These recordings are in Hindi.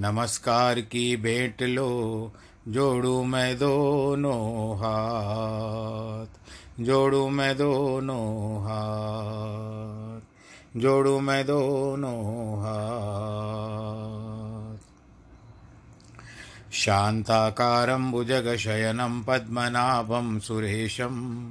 नमस्कार की भेंट लो, जोड़ू मैं दोनों हाथ, जोड़ू मैं दोनों हाथ, जोड़ू मैं दोनों हाथ। शान्ताकारं भुजगशयनं पद्मनाभं सुरेशं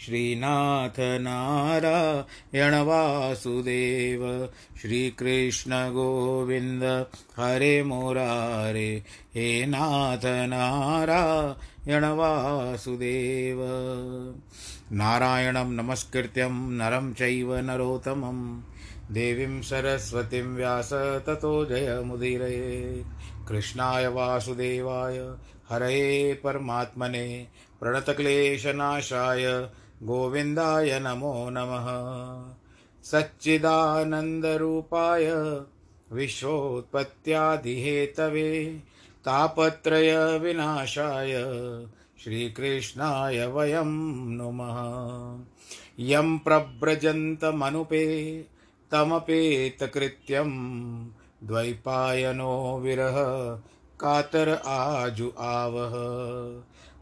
श्रीनाथ नारायण वासुदेव, श्रीकृष्ण गोविन्द, हरे मुरारे, हे नाथ नारायण वासुदेव। नारायणं नमस्कृत्यं नरं चैव नरोत्तमं, देवीं सरस्वतीं व्यास ततो जयमुदीरये कृष्णाय वासुदेवाय, हरये परमात्मने, प्रणतक्लेशनाशाय गोविन्दाय नमो नमः। सच्चिदानन्दरूपाय विश्वोत्पत्त्यादिहेतवे तापत्रयविनाशाय श्रीकृष्णाय वयं नुमः। यं प्रव्रजन्तमनुपे तमपेतकृत्यं द्वैपायनो विरह कातर आजु आवह।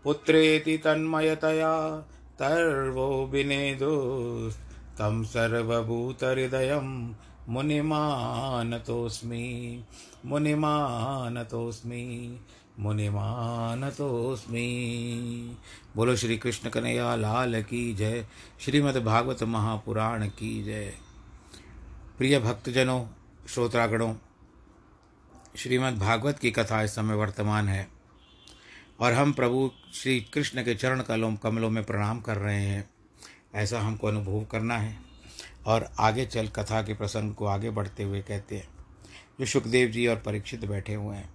पुत्रेति तन्मयतया तर्वो विनेदुस्तं सर्वभूतहृदयं मुनिमानतोऽस्मि। मुनिमानतोऽस्मि। मुनिमानतोऽस्मि। बोलो श्री कृष्ण कन्हैया, लाल की जय। श्रीमद् भागवत महापुराण की जय। प्रिय भक्तजनों, श्रोत्रागणों, श्रीमद् भागवत की कथा इस समय वर्तमान है। और हम प्रभु श्री कृष्ण के चरण कलों, कमलों में प्रणाम कर रहे हैं। ऐसा हमको अनुभव करना है। और आगे चल कथा के प्रसंग को आगे बढ़ते हुए कहते हैं। जो सुखदेव जी और परीक्षित बैठे हुए हैं।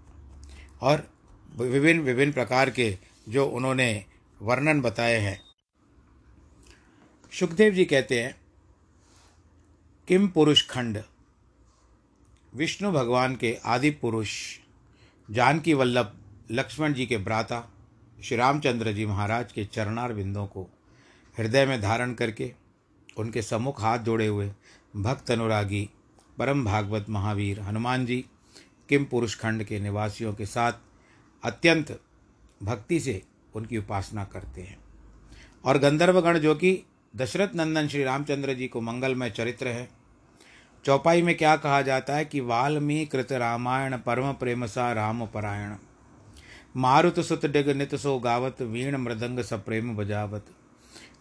और विभिन्न विभिन्न प्रकार के जो उन्होंने वर्णन बताए हैं। सुखदेव जी कहते हैं, किम पुरुष खंड? विष्णु भगवान के आदि पुरुष, जानकी वल्लभ लक्ष्मण जी के भ्राता श्री रामचंद्र जी महाराज के चरणार बिंदों को हृदय में धारण करके उनके सम्मुख हाथ जोड़े हुए भक्त अनुरागी, परम भागवत महावीर, हनुमान जी, किम पुरुष खंड के निवासियों के साथ अत्यंत भक्ति से उनकी उपासना करते हैं। और गंधर्वगण जो कि दशरथ नंदन श्री रामचंद्र जी को मंगलमय चरित्र है, चौपाई में क्या कहा जाता है कि वाल्मी कृत रामायण परम प्रेम सा राम परायण। मारुत सुत डिग नित सो गावत, वीण मृदंग सप्रेम बजावत।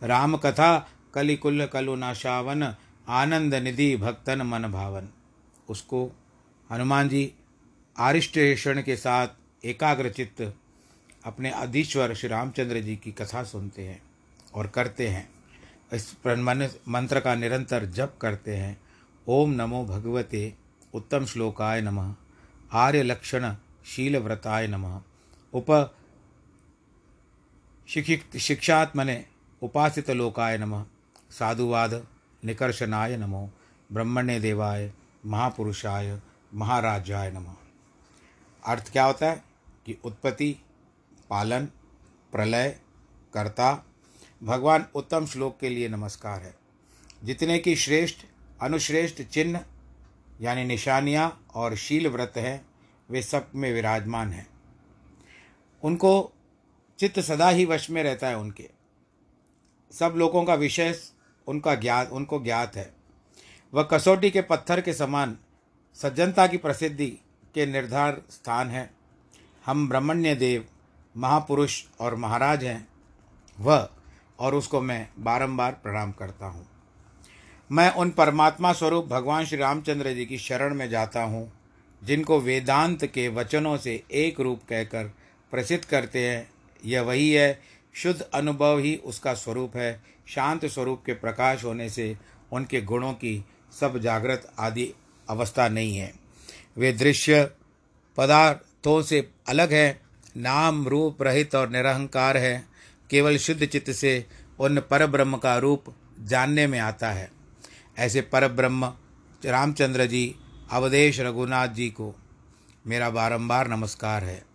राम कथा कलिकुल कलु नाशावन आनंद निधि भक्तन मन भावन। उसको हनुमान जी आरिष्टेषण के साथ एकाग्र चित्त अपने अधीश्वर श्री रामचंद्र जी की कथा सुनते हैं और करते हैं। इस मंत्र का निरंतर जप करते हैं। ओम नमो भगवते, उत्तम श्लोकाय नमः। आर्य लक्षण शील व्रताय नमः। उप शिक्षात्मने उपासित लोकाय नमः। साधुवाद निकर्षनाय नमो। ब्रह्मण्य देवाय महापुरुषाय महाराजाय नमः। अर्थ क्या होता है? कि उत्पत्ति, पालन, प्रलय, कर्ता, भगवान उत्तम श्लोक के लिए नमस्कार है। जितने की श्रेष्ठ, अनुश्रेष्ठ चिन्ह, यानी निशानियाँ और शील व्रत हैं, वे सब में विराजमान हैं। उनको चित्त सदा ही वश में रहता है उनके। सब लोगों का विषय उनका ज्ञात, उनको ज्ञात है। वह कसौटी के पत्थर के समान सज्जनता की प्रसिद्धि के निर्धार स्थान है। हम ब्रह्मण्य देव, महापुरुष और महाराज हैं। वह और उसको मैं बारंबार प्रणाम करता हूँ। मैं उन परमात्मा स्वरूप भगवान श्री रामचंद्र जी की शरण में जाता हूँ, जिनको वेदांत के वचनों से एक रूप कहकर प्रसिद्ध करते हैं। यह वही है, शुद्ध अनुभव ही उसका स्वरूप है। शांत स्वरूप के प्रकाश होने से उनके गुणों की सब जागृत आदि अवस्था नहीं है। वे दृश्य पदार्थों से अलग है, नाम, रूप, रहित और निरहंकार है। केवल शुद्ध चित्त से उन पर ब्रह्म का रूप जानने में आता है। ऐसे पर ब्रह्म रामचंद्र जी, अवधेश रघुनाथ जी को मेरा बारंबार नमस्कार है।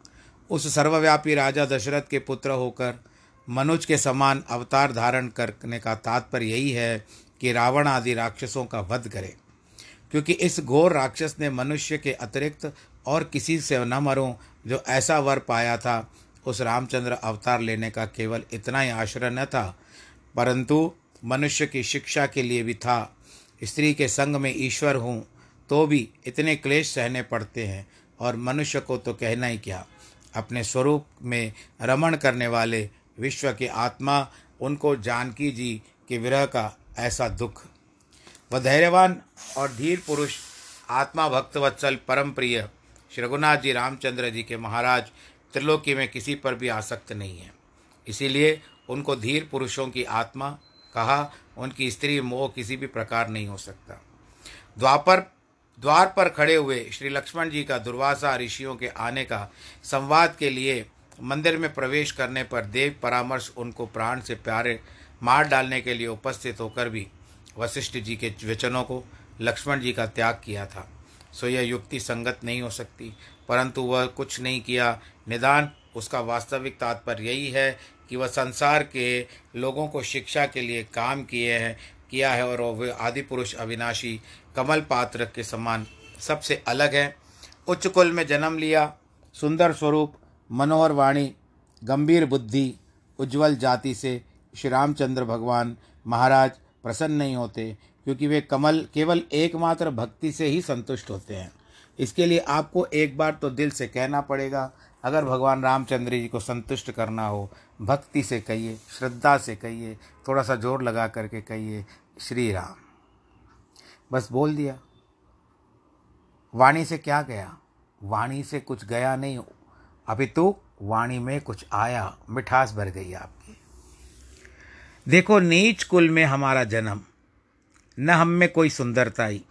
उस सर्वव्यापी राजा दशरथ के पुत्र होकर मनुज के समान अवतार धारण करने का तात्पर्य यही है कि रावण आदि राक्षसों का वध करे। क्योंकि इस घोर राक्षस ने मनुष्य के अतिरिक्त और किसी से न मरूं, जो ऐसा वर पाया था, उस रामचंद्र अवतार लेने का केवल इतना ही आश्रय न था, परंतु मनुष्य की शिक्षा के लिए भी था। स्त्री के संग में ईश्वर हूँ तो भी इतने क्लेश सहने पड़ते हैं, और मनुष्य को तो कहना ही क्या। अपने स्वरूप में रमण करने वाले विश्व के आत्मा, उनको जानकी जी के विरह का ऐसा दुख। वह धैर्यवान और धीर पुरुष आत्मा भक्तवत्सल परम प्रिय श्री रघुनाथ जी रामचंद्र जी के महाराज त्रिलोकी में किसी पर भी आसक्त नहीं है। इसीलिए उनको धीर पुरुषों की आत्मा कहा, उनकी स्त्री मोह किसी भी प्रकार नहीं हो सकता। द्वापर द्वार पर खड़े हुए श्री लक्ष्मण जी का दुर्वासा ऋषियों के आने का संवाद के लिए मंदिर में प्रवेश करने पर देव परामर्श उनको प्राण से प्यारे मार डालने के लिए उपस्थित होकर भी वशिष्ठ जी के वचनों को लक्ष्मण जी का त्याग किया था। सो यह युक्ति संगत नहीं हो सकती, परंतु वह कुछ नहीं किया। निदान उसका वास्तविक तात्पर्य यही है कि वह संसार के लोगों को शिक्षा के लिए काम किए हैं। किया है और वह आदि पुरुष अविनाशी कमल पात्र के समान सबसे अलग है। उच्च कुल में जन्म लिया, सुंदर स्वरूप, मनोहर वाणी, गंभीर बुद्धि, उज्जवल जाति से श्री रामचंद्र भगवान महाराज प्रसन्न नहीं होते, क्योंकि वे कमल केवल एकमात्र भक्ति से ही संतुष्ट होते हैं। इसके लिए आपको एक बार तो दिल से कहना पड़ेगा, अगर भगवान रामचंद्र जी को संतुष्ट करना हो, भक्ति से कहिए, श्रद्धा से कहिए, थोड़ा सा ज़ोर लगा करके कहिए श्री राम बस बोल दिया। वाणी से क्या गया? वाणी से कुछ गया नहीं। अभी तो वाणी में कुछ आया। मिठास भर गई आपकी। देखो, नीच कुल में हमारा जन्म। न हम में कोई सुंदरताई,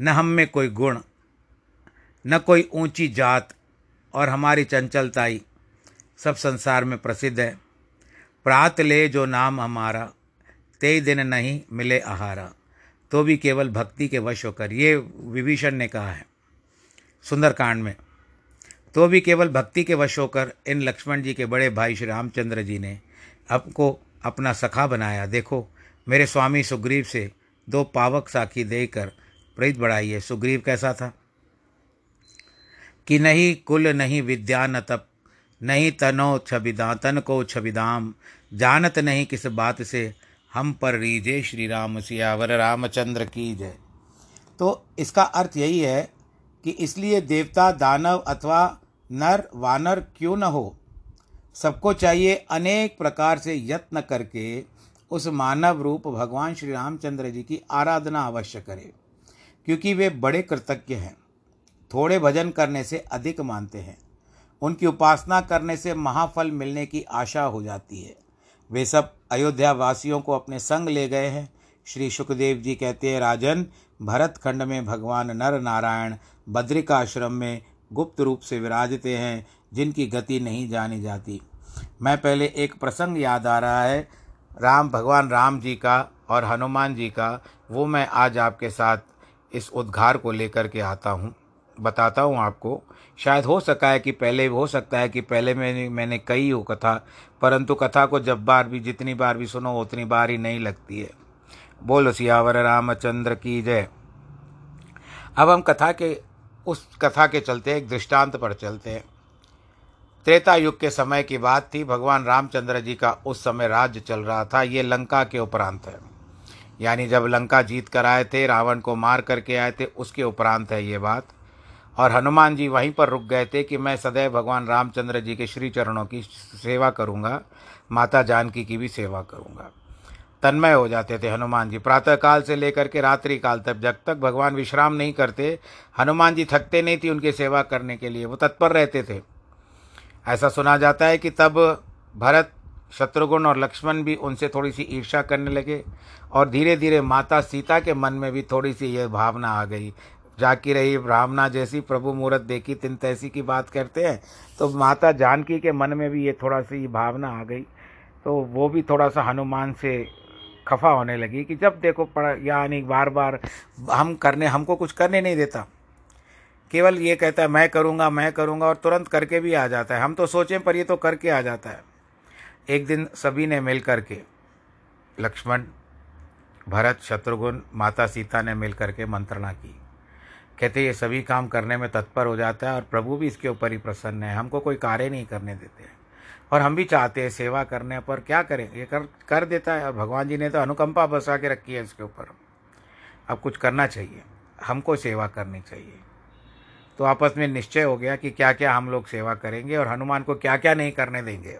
न हम में कोई गुण, न कोई ऊँची जात और हमारी चंचलताई। सब संसार में प्रसिद्ध है। प्रात ले जो नाम हमारा। ते दिन नहीं मिले आहारा। तो भी केवल भक्ति के वश होकर। ये विभीषण ने कहा है सुंदरकांड में। तो भी केवल भक्ति के वश होकर इन लक्ष्मण जी के बड़े भाई श्री रामचंद्र जी ने आपको अपना सखा बनाया। देखो, मेरे स्वामी सुग्रीव से दो पावक साखी देकर प्रीत बढ़ाई है सुग्रीव कैसा था? कि नहीं कुल नहीं विद्या न तप नहीं तनो छबिदा तन को छबिदाम जानत नहीं किस बात से हम पर रीजे श्री राम सियावर रामचंद्र की जय। तो इसका अर्थ यही है कि इसलिए देवता, दानव अथवा नर, वानर क्यों न हो? सबको चाहिए अनेक प्रकार से यत्न करके उस मानव रूप भगवान श्री रामचंद्र जी की आराधना अवश्य करे, क्योंकि वे बड़े कृतज्ञ हैं। थोड़े भजन करने से अधिक मानते हैं। उनकी उपासना करने से महाफल मिलने की आशा हो जाती है। वे सब अयोध्या वासियों को अपने संग ले गए हैं। श्री सुखदेव जी कहते हैं, राजन, भरत खंड में भगवान नर नारायण बद्रिकाश्रम में गुप्त रूप से विराजते हैं, जिनकी गति नहीं जानी जाती। मैं पहले एक प्रसंग याद आ रहा है। राम, भगवान राम जी का और हनुमान जी का, वो मैं आज आपके साथ इस उद्घार को लेकर के आता हूँ। बताता हूँ आपको। शायद हो सका है कि पहले, हो सकता है कि पहले मैंने मैंने कही हो कथा, परंतु कथा को जब बार भी, जितनी बार भी सुनो, उतनी बार ही नहीं लगती है। बोलो, सियावर रामचंद्र की जय। अब हम कथा के, उस कथा के चलते एक दृष्टांत पर चलते हैं। त्रेता युग के समय की बात थी। भगवान रामचंद्र जी का उस समय राज्य चल रहा था। ये लंका के उपरांत है। यानी जब लंका जीत कर आए थे, रावण को मार करके आए थे, उसके उपरांत है ये बात। और हनुमान जी वहीं पर रुक गए थे कि मैं सदैव भगवान रामचंद्र जी के श्री चरणों की सेवा करूँगा, माता जानकी की भी सेवा करूँगा। तन्मय हो जाते थे हनुमान जी। प्रातःकाल से लेकर के रात्रि काल तक जब तक भगवान विश्राम नहीं करते, हनुमान जी थकते नहीं थे उनकी सेवा करने के लिए, वो तत्पर रहते थे। ऐसा सुना जाता है कि तब भरत, शत्रुघ्न और लक्ष्मण भी उनसे थोड़ी सी ईर्षा करने लगे और धीरे धीरे माता सीता के मन में भी थोड़ी सी ये भावना आ गई। जाकी रही ब्राह्मणा जैसी प्रभु मुहूर्त देखी, तिन तैसी की बात करते हैं तो माता जानकी के मन में भी ये थोड़ा सी भावना आ गई। तो वो भी थोड़ा सा हनुमान से खफा होने लगी कि जब देखो पढ़ा यानी बार बार हम करने, हमको कुछ करने नहीं देता। केवल ये कहता है, मैं करूँगा मैं करूँगा और तुरंत करके भी आ जाता है। हम तो सोचें, पर ये तो करके आ जाता है। एक दिन सभी ने मिल कर के लक्ष्मण, भरत, शत्रुघ्न, माता सीता ने मिल कर के मंत्रणा की। कहते ये सभी काम करने में तत्पर हो जाता है और प्रभु भी इसके ऊपर ही प्रसन्न है। हमको कोई कार्य नहीं करने देते हैं। और हम भी चाहते हैं सेवा करने पर क्या करें? ये कर कर देता है। और भगवान जी ने तो अनुकंपा बसा के रखी है इसके ऊपर। अब कुछ करना चाहिए। हमको सेवा करनी चाहिए। तो आपस में निश्चय हो गया कि क्या क्या हम लोग सेवा करेंगे और हनुमान को क्या क्या नहीं करने देंगे।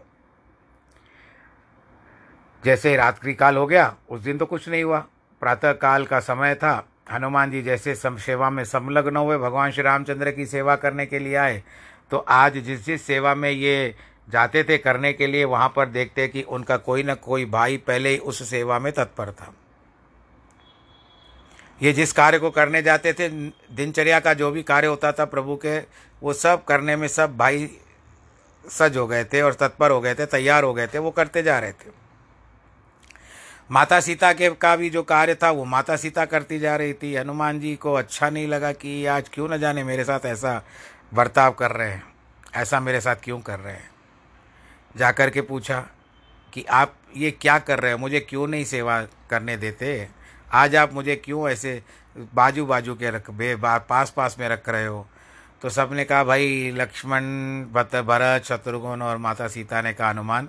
जैसे रात्रि काल हो गया, उस दिन तो कुछ नहीं हुआ। प्रातः काल का समय था। हनुमान जी जैसे सम, सेवा में संलग्न हुए, भगवान श्री रामचंद्र की सेवा करने के लिए आए तो आज जिस जिस सेवा में ये जाते थे करने के लिए, वहाँ पर देखते कि उनका कोई ना कोई भाई पहले ही उस सेवा में तत्पर था। ये जिस कार्य को करने जाते थे, दिनचर्या का जो भी कार्य होता था प्रभु के, वो सब करने में सब भाई सज हो गए थे और तत्पर हो गए थे, तैयार हो गए थे, वो करते जा रहे थे। माता सीता के का भी जो कार्य था, वो माता सीता करती जा रही थी। हनुमान जी को अच्छा नहीं लगा कि आज क्यों न जाने मेरे साथ ऐसा बर्ताव कर रहे हैं। ऐसा मेरे साथ क्यों कर रहे हैं? जा कर के पूछा कि आप ये क्या कर रहे हो? मुझे क्यों नहीं सेवा करने देते? आज आप मुझे क्यों ऐसे बाजू बाजू के रख, बे पास पास में रख रहे हो? तो सबने कहा, भाई, लक्ष्मण भरत, शत्रुघ्न और माता सीता ने कहा, हनुमान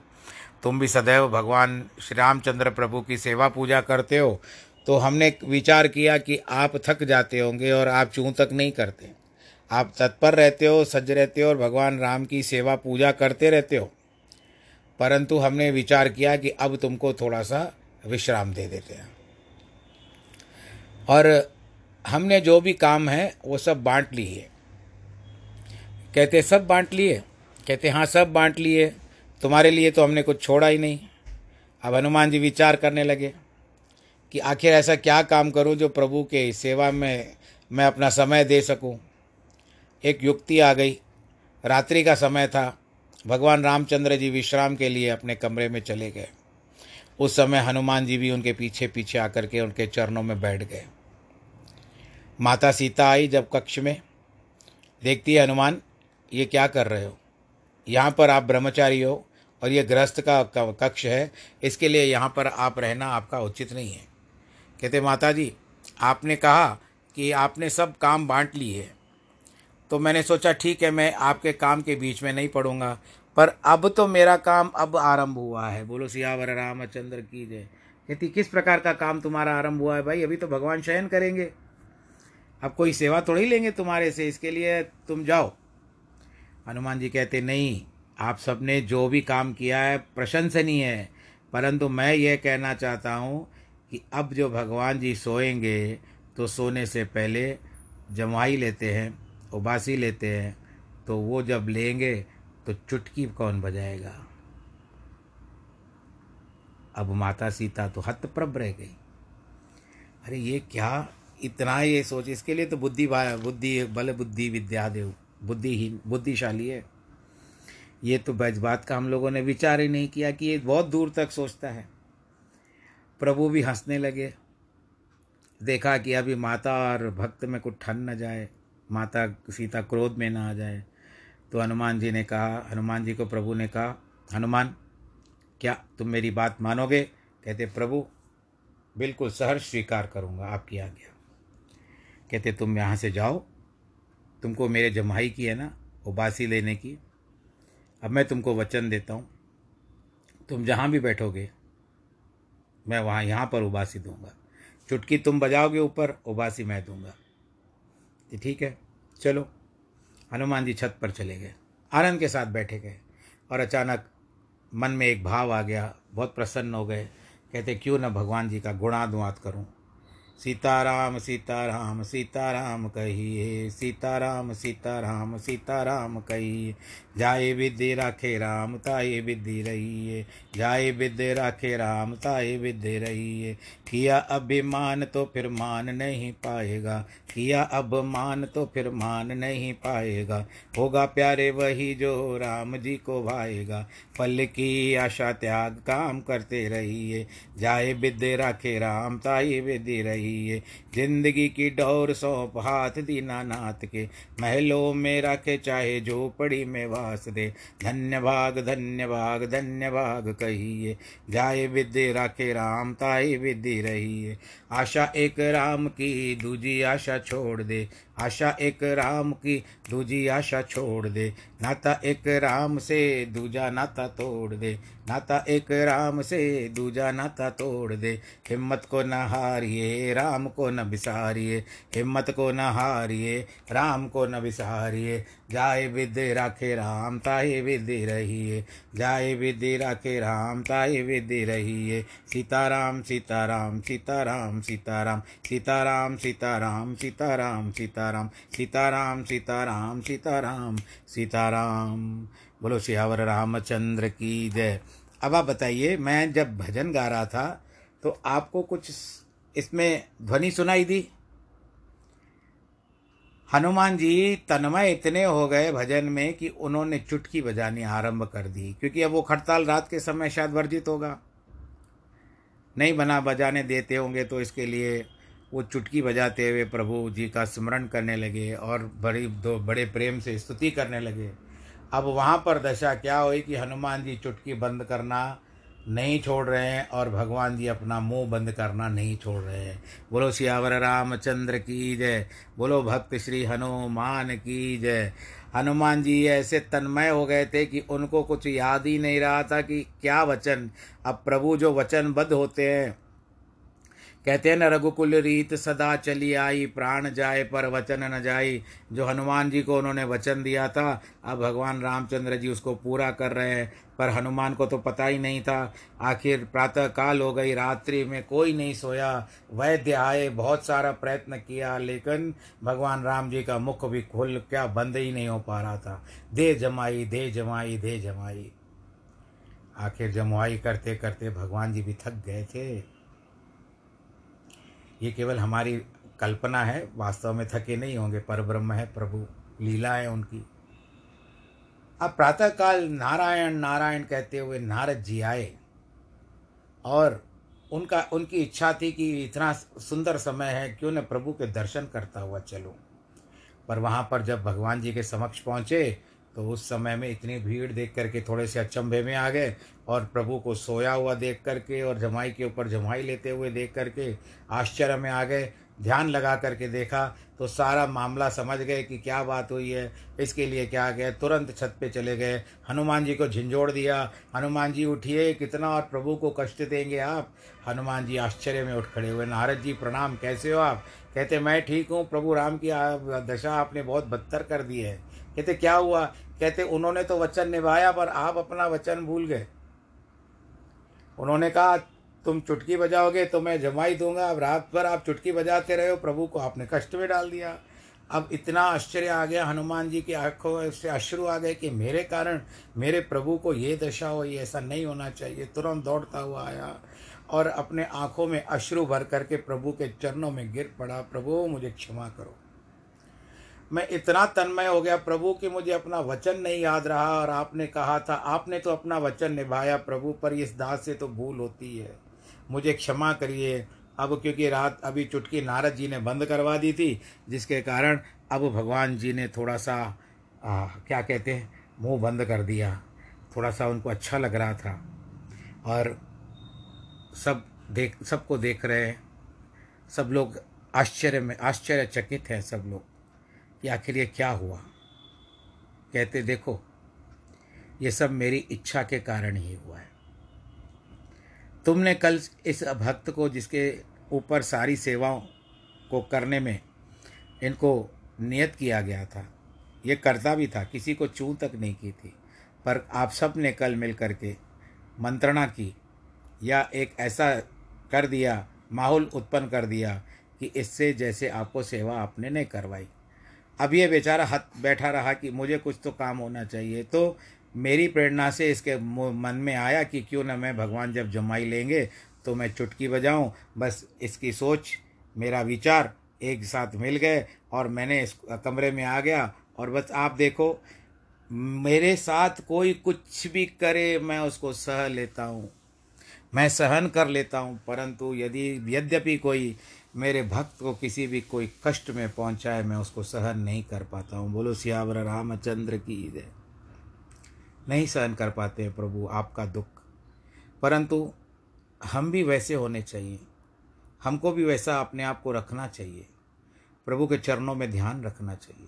तुम भी सदैव भगवान श्री रामचंद्र प्रभु की सेवा पूजा करते हो। तो हमने विचार किया कि आप थक जाते होंगे और आप चूँ तक नहीं करते। आप तत्पर रहते हो सज रहते हो और भगवान राम की सेवा पूजा करते रहते हो। परंतु हमने विचार किया कि अब तुमको थोड़ा सा विश्राम दे देते हैं। और हमने जो भी काम है, वो सब बांट लिए। कहते, सब बांट लिए? कहते हाँ सब बांट लिए। तुम्हारे लिए तो हमने कुछ छोड़ा ही नहीं। अब हनुमान जी विचार करने लगे कि आखिर ऐसा क्या काम करूँ जो प्रभु के सेवा में मैं अपना समय दे सकूँ। एक युक्ति आ गई। रात्रि का समय था। भगवान रामचंद्र जी विश्राम के लिए अपने कमरे में चले गए। उस समय हनुमान जी भी उनके पीछे पीछे आकर के उनके चरणों में बैठ गए। माता सीता आई जब कक्ष में। देखती है हनुमान, ये क्या कर रहे हो? यहाँ पर आप ब्रह्मचारी हो और ये गृहस्थ का कक्ष है, इसके लिए यहाँ पर आप रहना आपका उचित नहीं है। कहते माता जी आपने कहा कि आपने सब काम बांट लिए तो मैंने सोचा, ठीक है, मैं आपके काम के बीच में नहीं पढ़ूँगा पर अब तो मेरा काम अब आरंभ हुआ है। बोलो, सियावर, रामचंद्र की जय। कहती, किस प्रकार का काम तुम्हारा आरंभ हुआ है भाई? अभी तो भगवान शयन करेंगे। अब कोई सेवा थोड़ी लेंगे तुम्हारे से, इसके लिए तुम जाओ। हनुमान जी कहते, नहीं, आप सबने जो भी काम किया है, प्रशंसनीय है। परंतु मैं ये कहना चाहता हूँ कि अब जो भगवान जी सोएँगे तो सोने से पहले जमाई लेते हैं, उबासी लेते हैं तो वो जब लेंगे तो चुटकी कौन बजाएगा? अब माता सीता तो हतप्रभ रह गई। अरे, ये क्या इतना ये सोच, इसके लिए तो बुद्धि बुद्धि, बल बुद्धि विद्या देव बुद्धिहीन, बुद्धिशाली है। ये तो बात का हम लोगों ने विचार ही नहीं किया कि ये बहुत दूर तक सोचता है। प्रभु भी हंसने लगे। देखा कि अभी माता और भक्त में कुछ ठन न जाए, माता सीता क्रोध में ना आ जाए। तो हनुमान जी ने कहा, हनुमान जी को प्रभु ने कहा, हनुमान, क्या तुम मेरी बात मानोगे? कहते, प्रभु, बिल्कुल सहर्ष स्वीकार करूँगा आपकी आज्ञा। कहते, तुम यहाँ से जाओ तुमको मेरे जमाई की है ना, उबासी लेने की। अब मैं तुमको वचन देता हूँ। तुम जहाँ भी बैठोगे, मैं वहाँ, यहाँ पर उबासी दूँगा। चुटकी तुम बजाओगे, ऊपर उबासी मैं दूँगा। ठीक है? चलो, हनुमान जी छत पर चले गए। आनंद के साथ बैठे गए और अचानक मन में एक भाव आ गया, बहुत प्रसन्न हो गए। कहते, क्यों न भगवान जी का गुणानुवाद करूँ? सीताराम सीताराम सीताराम कहिए, सीताराम सीताराम सीताराम कहिए। जाए विद्य राखे राम, ताए विद्धि रहिए। जाए विद्य राखे राम, ताए विद्य रहिए। किया अभिमान तो फिर मान नहीं पाएगा। किया अब मान तो फिर मान नहीं पाएगा। होगा प्यारे वही जो राम जी को भाएगा। फल की आशा त्याग काम करते रहिए। जाए विद्य राखे राम, ताई विधि रहिए। ज़िंदगी की डोर सौंप हाथ दीना नाथ के। महलों में रखे चाहे झोपड़ी में वास दे। धन्य भाग धन्य भाग धन्य भाग कहिए। जाए विद्य राखे राम, ताई विधि रहिए। आशा एक राम की, दूजी आशा छोड़ दे। आशा एक राम की, दूजी आशा छोड़ दे। नाता एक राम से, दूजा नाता तोड़ दे। नाता एक राम से, दूजा नाता तोड़ दे। हिम्मत को न हारिए, राम को न बिसारिए। हिम्मत को न हारिए, राम को न बिसारिए। जाए विद्य राखे राम, ताए विधि रहिए। जाए विधि राखे राम, ताए विधि रहिए। सीताराम सीताराम सीताराम। सीताराम सीताराम सीताराम सीताराम। सीताराम सीताराम सीताराम सीताराम सीताराम। बोलो, सियावर रामचंद्र की जय। अब आप बताइए, मैं जब भजन गा रहा था तो आपको कुछ इसमें ध्वनि सुनाई दी? हनुमान जी तन्मय इतने हो गए भजन में कि उन्होंने चुटकी बजानी आरंभ कर दी, क्योंकि अब वो खड़ताल रात के समय शायद वर्जित होगा। नहीं बना, बजाने देते होंगे तो इसके लिए वो चुटकी बजाते हुए प्रभु जी का स्मरण करने लगे और बड़ी, दो बड़े प्रेम से स्तुति करने लगे। अब वहाँ पर दशा क्या हुई कि हनुमान जी चुटकी बंद करना नहीं छोड़ रहे हैं और भगवान जी अपना मुँह बंद करना नहीं छोड़ रहे हैं। बोलो, सियावर रामचंद्र की जय। बोलो, भक्त श्री हनुमान की जय। हनुमान जी ऐसे तन्मय हो गए थे कि उनको कुछ याद ही नहीं रहा था कि क्या वचन। अब प्रभु जो वचनबद्ध होते हैं कहते हैं, न रघुकुल रीत सदा चली आई, प्राण जाए पर वचन न जाई। जो हनुमान जी को उन्होंने वचन दिया था, अब भगवान रामचंद्र जी उसको पूरा कर रहे हैं। पर हनुमान को तो पता ही नहीं था। आखिर प्रातः काल हो गई, रात्रि में कोई नहीं सोया। वैद्य आए, बहुत सारा प्रयत्न किया, लेकिन भगवान राम जी का मुख भी खुल, क्या बंद ही नहीं हो पा रहा था। दे जमाई दे जमाई दे जमाई। आखिर जमुआई करते करते भगवान जी भी थक गए थे। ये केवल हमारी कल्पना है, वास्तव में थके नहीं होंगे पर ब्रह्म है, प्रभु, लीला है उनकी। अब प्रातःकाल नारायण नारायण कहते हुए नारद जी आए और उनका, उनकी इच्छा थी कि इतना सुंदर समय है, क्यों न प्रभु के दर्शन करता हुआ चलूँ। पर वहाँ पर जब भगवान जी के समक्ष पहुँचे तो उस समय में इतनी भीड़ देख करके थोड़े से अचंभे में आ गए और प्रभु को सोया हुआ देख करके और जमाई के ऊपर जमाई लेते हुए देख करके आश्चर्य में आ गए। ध्यान लगा करके देखा तो सारा मामला समझ गए कि क्या बात हुई है, इसके लिए क्या गए तुरंत छत पे चले गए। हनुमान जी को झिंझोड़ दिया। हनुमान जी, उठिए, कितना और प्रभु को कष्ट देंगे आप? हनुमान जी आश्चर्य में उठ खड़े हुए। नारद जी, प्रणाम, कैसे हो आप? कहते, मैं ठीक हूँ। प्रभु राम की दशा आपने बहुत बदतर कर दी है। कहते, क्या हुआ? कहते, उन्होंने तो वचन निभाया, पर आप अपना वचन भूल गए। उन्होंने कहा, तुम चुटकी बजाओगे तो मैं जमाई दूँगा। अब रात भर आप चुटकी बजाते रहे हो, प्रभु को आपने कष्ट में डाल दिया। अब इतना आश्चर्य आ गया हनुमान जी की आँखों से अश्रु आ गए कि मेरे कारण मेरे प्रभु को ये दशा हो ये ऐसा नहीं होना चाहिए। तुरंत दौड़ता हुआ आया और अपने आँखों में अश्रु भर करके प्रभु के चरणों में गिर पड़ा। प्रभु, मुझे क्षमा करो। मैं इतना तन्मय हो गया प्रभु कि मुझे अपना वचन नहीं याद रहा और आपने कहा था आपने तो अपना वचन निभाया प्रभु पर इस दास से तो भूल होती है। मुझे क्षमा करिए। अब क्योंकि रात अभी चुटकी नारद जी ने बंद करवा दी थी जिसके कारण अब भगवान जी ने थोड़ा सा आ, क्या कहते हैं मुँह बंद कर दिया। थोड़ा सा उनको अच्छा लग रहा था। और सब देख सबको देख रहे हैं। सब लोग आश्चर्य में आश्चर्यचकित हैं सब लोग। कि आखिर ये क्या हुआ? कहते, देखो, ये सब मेरी इच्छा के कारण ही हुआ है। तुमने कल इस भक्त को जिसके ऊपर सारी सेवाओं को करने में इनको नियत किया गया था, ये करता भी था, किसी को चू तक नहीं की थी, पर आप सबने कल मिल करके मंत्रणा की या एक ऐसा कर दिया, माहौल उत्पन्न कर दिया कि इससे जैसे आपको सेवा आपने नहीं करवाई। अब ये बेचारा हथ बैठा रहा कि मुझे कुछ तो काम होना चाहिए। तो मेरी प्रेरणा से इसके मन में आया कि क्यों ना मैं भगवान जब जमाई लेंगे तो मैं चुटकी बजाऊं। बस इसकी सोच, मेरा विचार एक साथ मिल गए और मैंने इस कमरे में आ गया। और बस आप देखो, मेरे साथ कोई कुछ भी करे, मैं उसको सह लेता हूँ। मैं सहन कर लेता हूँ, परंतु यदि, यद्यपि कोई मेरे भक्त को किसी भी कोई कष्ट में पहुँचाए, मैं उसको सहन नहीं कर पाता हूँ। बोलो, सियावर रामचंद्र की जय। नहीं सहन कर पाते हैं प्रभु, आपका दुख। परंतु हम भी वैसे होने चाहिए। हमको भी वैसा अपने आप को रखना चाहिए। प्रभु के चरणों में ध्यान रखना चाहिए।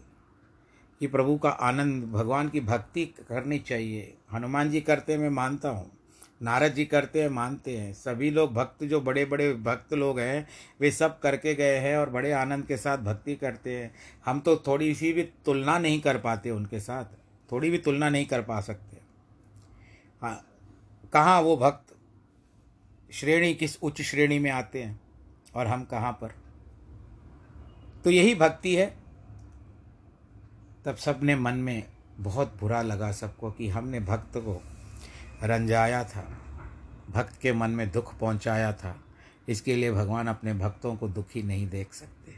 कि प्रभु का आनंद, भगवान की भक्ति करनी चाहिए। हनुमान जी करते मैं मानता हूँ। नारद जी करते हैं, मानते हैं। सभी लोग भक्त, जो बड़े बड़े भक्त लोग हैं, वे सब करके गए हैं और बड़े आनंद के साथ भक्ति करते हैं। हम तो थोड़ी सी भी तुलना नहीं कर पाते उनके साथ। थोड़ी भी तुलना नहीं कर पा सकते। हाँ कहाँ वो भक्त श्रेणी, किस उच्च श्रेणी में आते हैं और हम कहाँ पर? तो यही भक्ति है। तब सबने मन में बहुत बुरा लगा सबको कि हमने भक्त को रंजाया था। भक्त के मन में दुख पहुँचाया था। इसके लिए भगवान अपने भक्तों को दुखी नहीं देख सकते।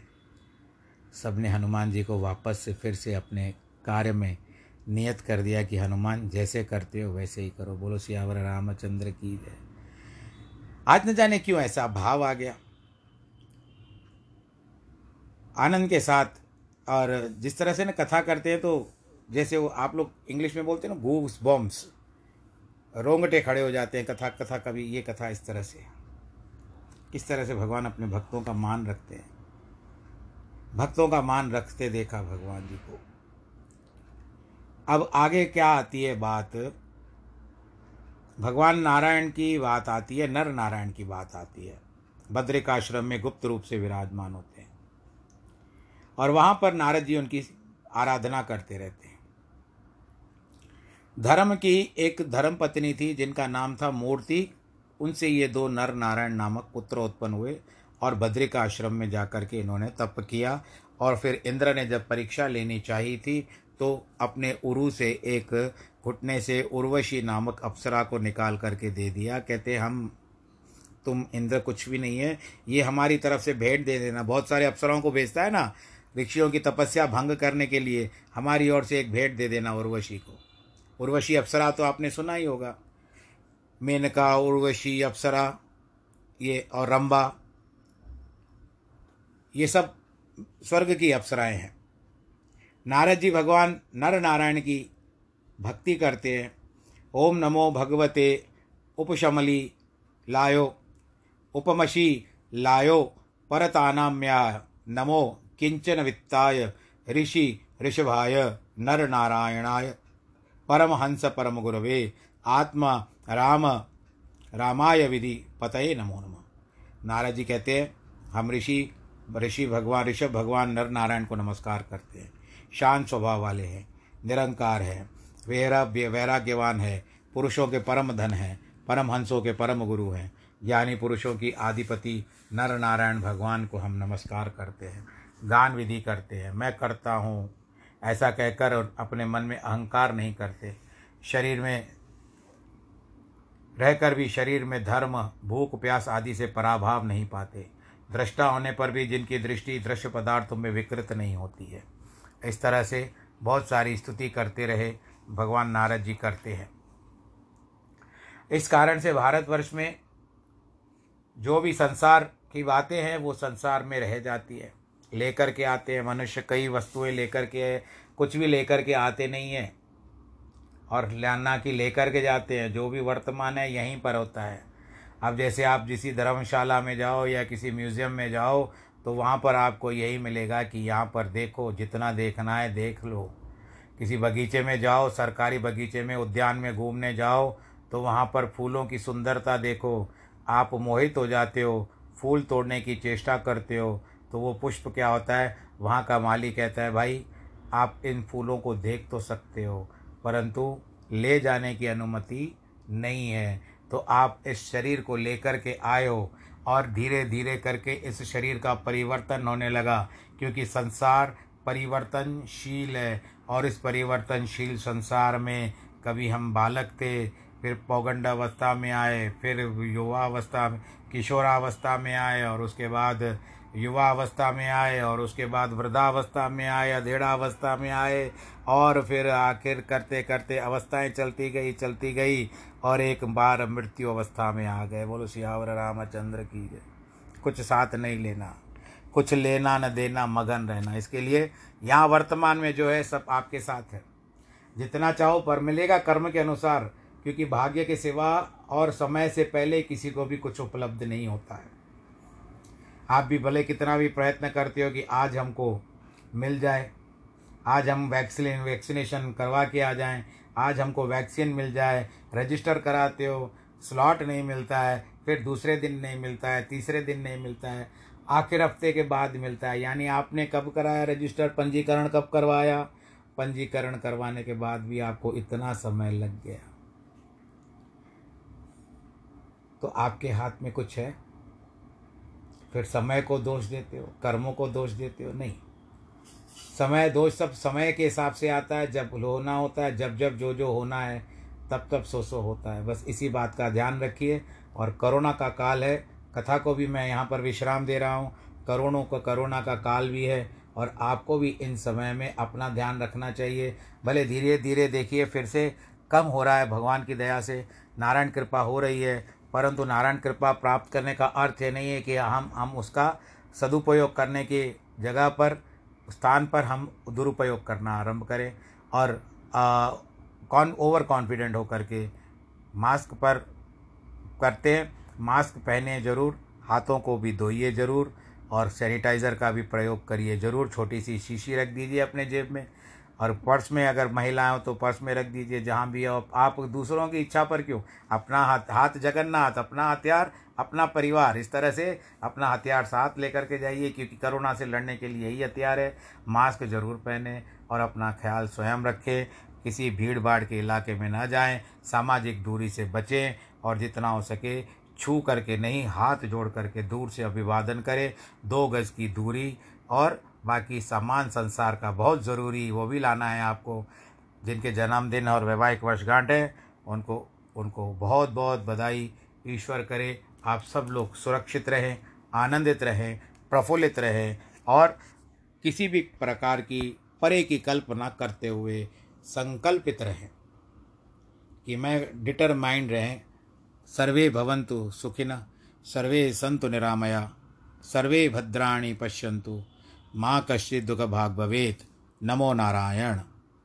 सबने हनुमान जी को वापस से फिर से अपने कार्य में नियत कर दिया कि हनुमान जैसे करते हो वैसे ही करो। बोलो, सियावर रामचंद्र की जय। आज न जाने क्यों ऐसा भाव आ गया। आनंद के साथ और जिस तरह से ना कथा करते हैं तो जैसे वो आप लोग इंग्लिश में बोलते हैं ना, गूस बॉम्ब्स रोंगटे खड़े हो जाते हैं, कथा कथा कभी ये कथा इस तरह से। किस तरह से भगवान अपने भक्तों का मान रखते हैं। भक्तों का मान रखते देखा भगवान जी को। अब आगे क्या आती है बात? भगवान नारायण की बात आती है, नर नारायण की बात आती है। बद्रिकाश्रम में गुप्त रूप से विराजमान होते हैं। और वहाँ पर नारद जी उनकी आराधना करते रहते हैं। धर्म की एक धर्म पत्नी थी, जिनका नाम था मूर्ति। उनसे ये दो नर नारायण नामक पुत्र उत्पन्न हुए और बद्रिका आश्रम में जाकर के इन्होंने तप किया। और फिर इंद्र ने जब परीक्षा लेनी चाहिए थी तो अपने उरु से एक घुटने से उर्वशी नामक अप्सरा को निकाल करके दे दिया। कहते, हम, तुम इंद्र कुछ भी नहीं है। ये हमारी तरफ़ से भेंट दे देना। बहुत सारे अप्सराओं को भेजता है ना, ऋषियों की तपस्या भंग करने के लिए। हमारी ओर से एक भेंट दे देना उर्वशी को। उर्वशी अप्सरा तो आपने सुना ही होगा। मेनका, उर्वशी, अप्सरा, ये और रंबा, ये सब स्वर्ग की अप्सराएँ हैं। नारद जी भगवान नर नारायण की भक्ति करते हैं। ओम नमो भगवते उपशमली लायो, उपमशी लायो, परतानाम्या नमो किंचन वित्ताय, ऋषि ऋषभाय, नर नारायणाय। परमहंस परम गुरवे आत्मा राम रामाय विधि पतये नमो नमः। नारद जी कहते हैं, हम ऋषि ऋषि भगवान, ऋषभ भगवान नर नारायण को नमस्कार करते हैं। शांत स्वभाव वाले हैं, निरंकार हैं, वैराग्य, वैराग्यवान है, पुरुषों के परम धन है परम हंसों के परम गुरु हैं, ज्ञानी पुरुषों की आधिपति नर नारायण भगवान को हम नमस्कार करते हैं, गान विधि करते हैं। मैं करता हूँ ऐसा कहकर अपने मन में अहंकार नहीं करते। शरीर में, रहकर भी शरीर में धर्म, भूख, प्यास आदि से पराभाव नहीं पाते। दृष्टा होने पर भी जिनकी दृष्टि दृश्य पदार्थों में विकृत नहीं होती है। इस तरह से बहुत सारी स्तुति करते रहे भगवान नारद जी करते हैं। इस कारण से भारतवर्ष में जो भी संसार की बातें हैं, वो संसार में रह जाती है। लेकर के आते हैं, मनुष्य कई वस्तुएँ लेकर के, कुछ भी लेकर के आते नहीं हैं। और लाना की लेकर के जाते हैं, जो भी वर्तमान है यहीं पर होता है। अब जैसे आप किसी धर्मशाला में जाओ या किसी म्यूज़ियम में जाओ तो वहाँ पर आपको यही मिलेगा कि यहाँ पर देखो, जितना देखना है देख लो। किसी बगीचे में जाओ, सरकारी बगीचे में, उद्यान में घूमने जाओ तो वहाँ पर फूलों की सुंदरता देखो। आप मोहित हो जाते हो, फूल तोड़ने की चेष्टा करते हो तो वो पुष्प क्या होता है? वहाँ का माली कहता है, भाई, आप इन फूलों को देख तो सकते हो, परंतु ले जाने की अनुमति नहीं है। तो आप इस शरीर को लेकर के हो और धीरे धीरे करके इस शरीर का परिवर्तन होने लगा, क्योंकि संसार परिवर्तनशील है और इस परिवर्तनशील संसार में कभी हम बालक थे, फिर पौगंड अवस्था में आए, फिर युवावस्था किशोरावस्था में आए और उसके बाद युवा अवस्था में आए और उसके बाद वृद्धावस्था में आए, अधेड़ावस्था में आए और फिर आखिर करते करते अवस्थाएँ चलती गई चलती गई और एक बार मृत्यु अवस्था में आ गए। बोलो, सियावर रामचंद्र की जय। कुछ साथ नहीं लेना, कुछ लेना न देना, मगन रहना। इसके लिए यहाँ वर्तमान में जो है सब आपके साथ है। जितना चाहो पर मिलेगा कर्म के अनुसार, क्योंकि भाग्य के सिवा और समय से पहले किसी को भी कुछ उपलब्ध नहीं होता है। आप भी भले कितना भी प्रयत्न करते हो कि आज हमको मिल जाए, आज हम वैक्सीन वैक्सीनेशन करवा के आ जाएँ, आज हमको वैक्सीन मिल जाए रजिस्टर कराते हो स्लॉट नहीं मिलता है, फिर दूसरे दिन नहीं मिलता है, तीसरे दिन नहीं मिलता है, आखिर हफ़्ते के बाद मिलता है। यानी आपने कब कराया रजिस्टर पंजीकरण कब करवाया? पंजीकरण करवाने के बाद भी आपको इतना समय लग गया। तो आपके हाथ में कुछ है? फिर समय को दोष देते हो, कर्मों को दोष देते हो, नहीं। समय दोष सब समय के हिसाब से आता है, जब होना होता है, जब जब जो जो होना है, तब तब सो सो होता है। बस इसी बात का ध्यान रखिए। और करोना का काल है, कथा को भी मैं यहाँ पर विश्राम दे रहा हूँ। करोड़ों का करोना का काल भी है, और आपको भी इन समय में अपना ध्यान रखना चाहिए। भले धीरे धीरे देखिए, फिर से कम हो रहा है भगवान की दया से। नारायण कृपा हो रही है परंतु नारायण कृपा प्राप्त करने का अर्थ ये नहीं है कि हम हम उसका सदुपयोग करने की जगह पर, स्थान पर हम दुरुपयोग करना आरंभ करें और कौन ओवर कॉन्फिडेंट होकर के मास्क पर करते हैं। मास्क पहने ज़रूर, हाथों को भी धोइए ज़रूर और सैनिटाइज़र का भी प्रयोग करिए ज़रूर। छोटी सी शीशी रख दीजिए अपने जेब में। और पर्स में अगर महिलाएँ हो तो पर्स में रख दीजिए, जहाँ भी हो। आप दूसरों की इच्छा पर क्यों? अपना हाथ हाथ जगन्नाथ, अपना हथियार, अपना परिवार, इस तरह से अपना हथियार साथ लेकर के जाइए, क्योंकि कोरोना से लड़ने के लिए यही हथियार है। मास्क ज़रूर पहने और अपना ख्याल स्वयं रखें। किसी भीड़ भाड़ के इलाके में न जाएँ। सामाजिक दूरी से बचें और जितना हो सके छू करके नहीं, हाथ जोड़ करके दूर से अभिवादन करें। दो गज की दूरी और बाकी सामान संसार का बहुत ज़रूरी वो भी लाना है आपको, जिनके जन्मदिन और वैवाहिक वर्षगांठ है, उनको उनको बहुत बहुत बधाई। ईश्वर करे आप सब लोग सुरक्षित रहें, आनंदित रहें, प्रफुल्लित रहें और किसी भी प्रकार की परे की कल्पना करते हुए संकल्पित रहें कि मैं डिटरमाइंड रहें। सर्वे भवंतु सुखिन, सर्वे संतु निरामया, सर्वे भद्राणी पश्यन्तु। माँ कश्चित दुख भाग भवेत। नमो नारायण।